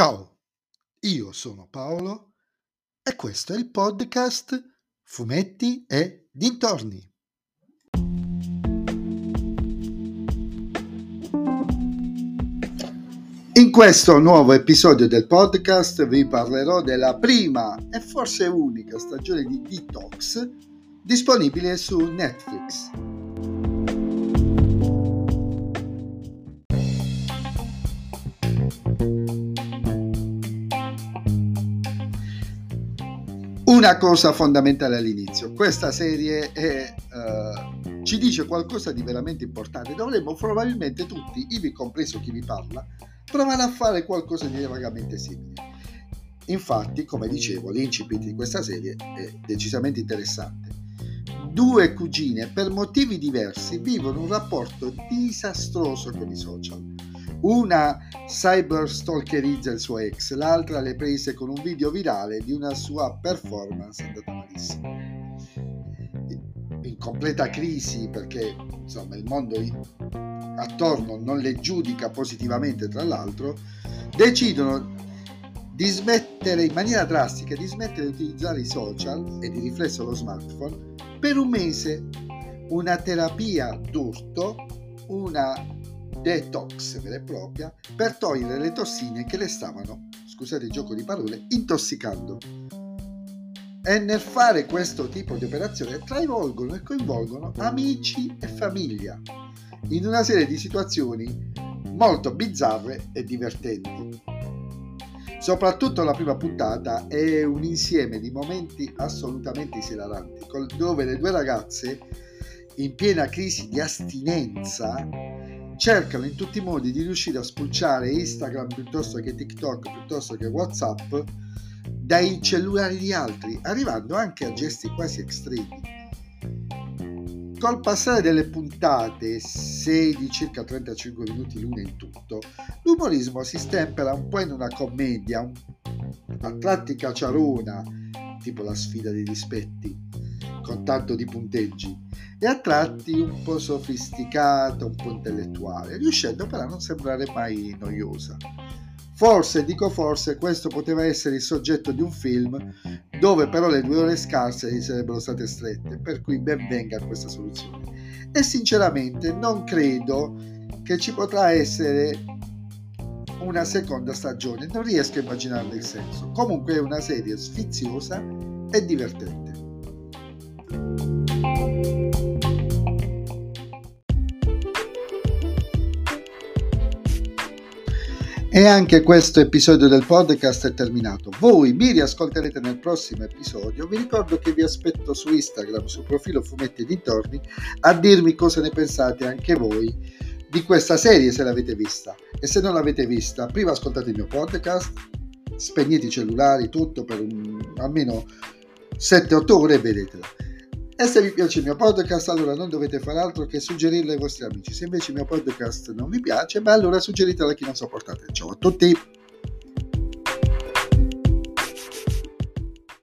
Ciao, io sono Paolo e questo è il podcast Fumetti e Dintorni. In questo nuovo episodio del podcast vi parlerò della prima e forse unica stagione di Detox disponibile su Netflix. Una cosa fondamentale all'inizio, questa serie è, uh, ci dice qualcosa di veramente importante, dovremmo probabilmente tutti, ivi compreso chi vi parla, provare a fare qualcosa di vagamente simile. Infatti, come dicevo, l'incipit di questa serie è decisamente interessante. Due cugine, per motivi diversi, vivono un rapporto disastroso con i social. Una cyber stalkerizza il suo ex, l'altra le prese con un video virale di una sua performance andata malissimo. In completa crisi perché insomma il mondo attorno non le giudica positivamente tra l'altro, decidono di smettere in maniera drastica di smettere di utilizzare i social e di riflesso lo smartphone per un mese una terapia d'urto, una detox vera e propria per togliere le tossine che le stavano, scusate il gioco di parole, intossicando. E nel fare questo tipo di operazione trainvolgono e coinvolgono amici e famiglia in una serie di situazioni molto bizzarre e divertenti. Soprattutto la prima puntata è un insieme di momenti assolutamente esilaranti, dove le due ragazze, in piena crisi di astinenza, cercano in tutti i modi di riuscire a spulciare Instagram piuttosto che TikTok, piuttosto che WhatsApp dai cellulari di altri, arrivando anche a gesti quasi estremi. Col passare delle puntate, 6 di circa 35 minuti l'una in tutto, l'umorismo si stempera un po' in una commedia, a tratti cacciarona, tipo la sfida dei dispetti, con tanto di punteggi, e a tratti un po' sofisticata, un po' intellettuale, riuscendo però a non sembrare mai noiosa. Forse, dico forse, questo poteva essere il soggetto di un film dove però le due ore scarse gli sarebbero state strette, per cui ben venga questa soluzione. E sinceramente non credo che ci potrà essere una seconda stagione, non riesco a immaginarne il senso. Comunque è una serie sfiziosa e divertente. E anche questo episodio del podcast è terminato. Voi mi riascolterete nel prossimo episodio. Vi ricordo che vi aspetto su Instagram, sul profilo Fumetti Dintorni, a dirmi cosa ne pensate anche voi di questa serie se l'avete vista. E se non l'avete vista, prima ascoltate il mio podcast, spegnete i cellulari, tutto per un, almeno 7-8 ore e vedetela. E se vi piace il mio podcast, allora non dovete fare altro che suggerirlo ai vostri amici. Se invece il mio podcast non vi piace, beh, allora suggeritelo a chi non sopportate. Ciao a tutti!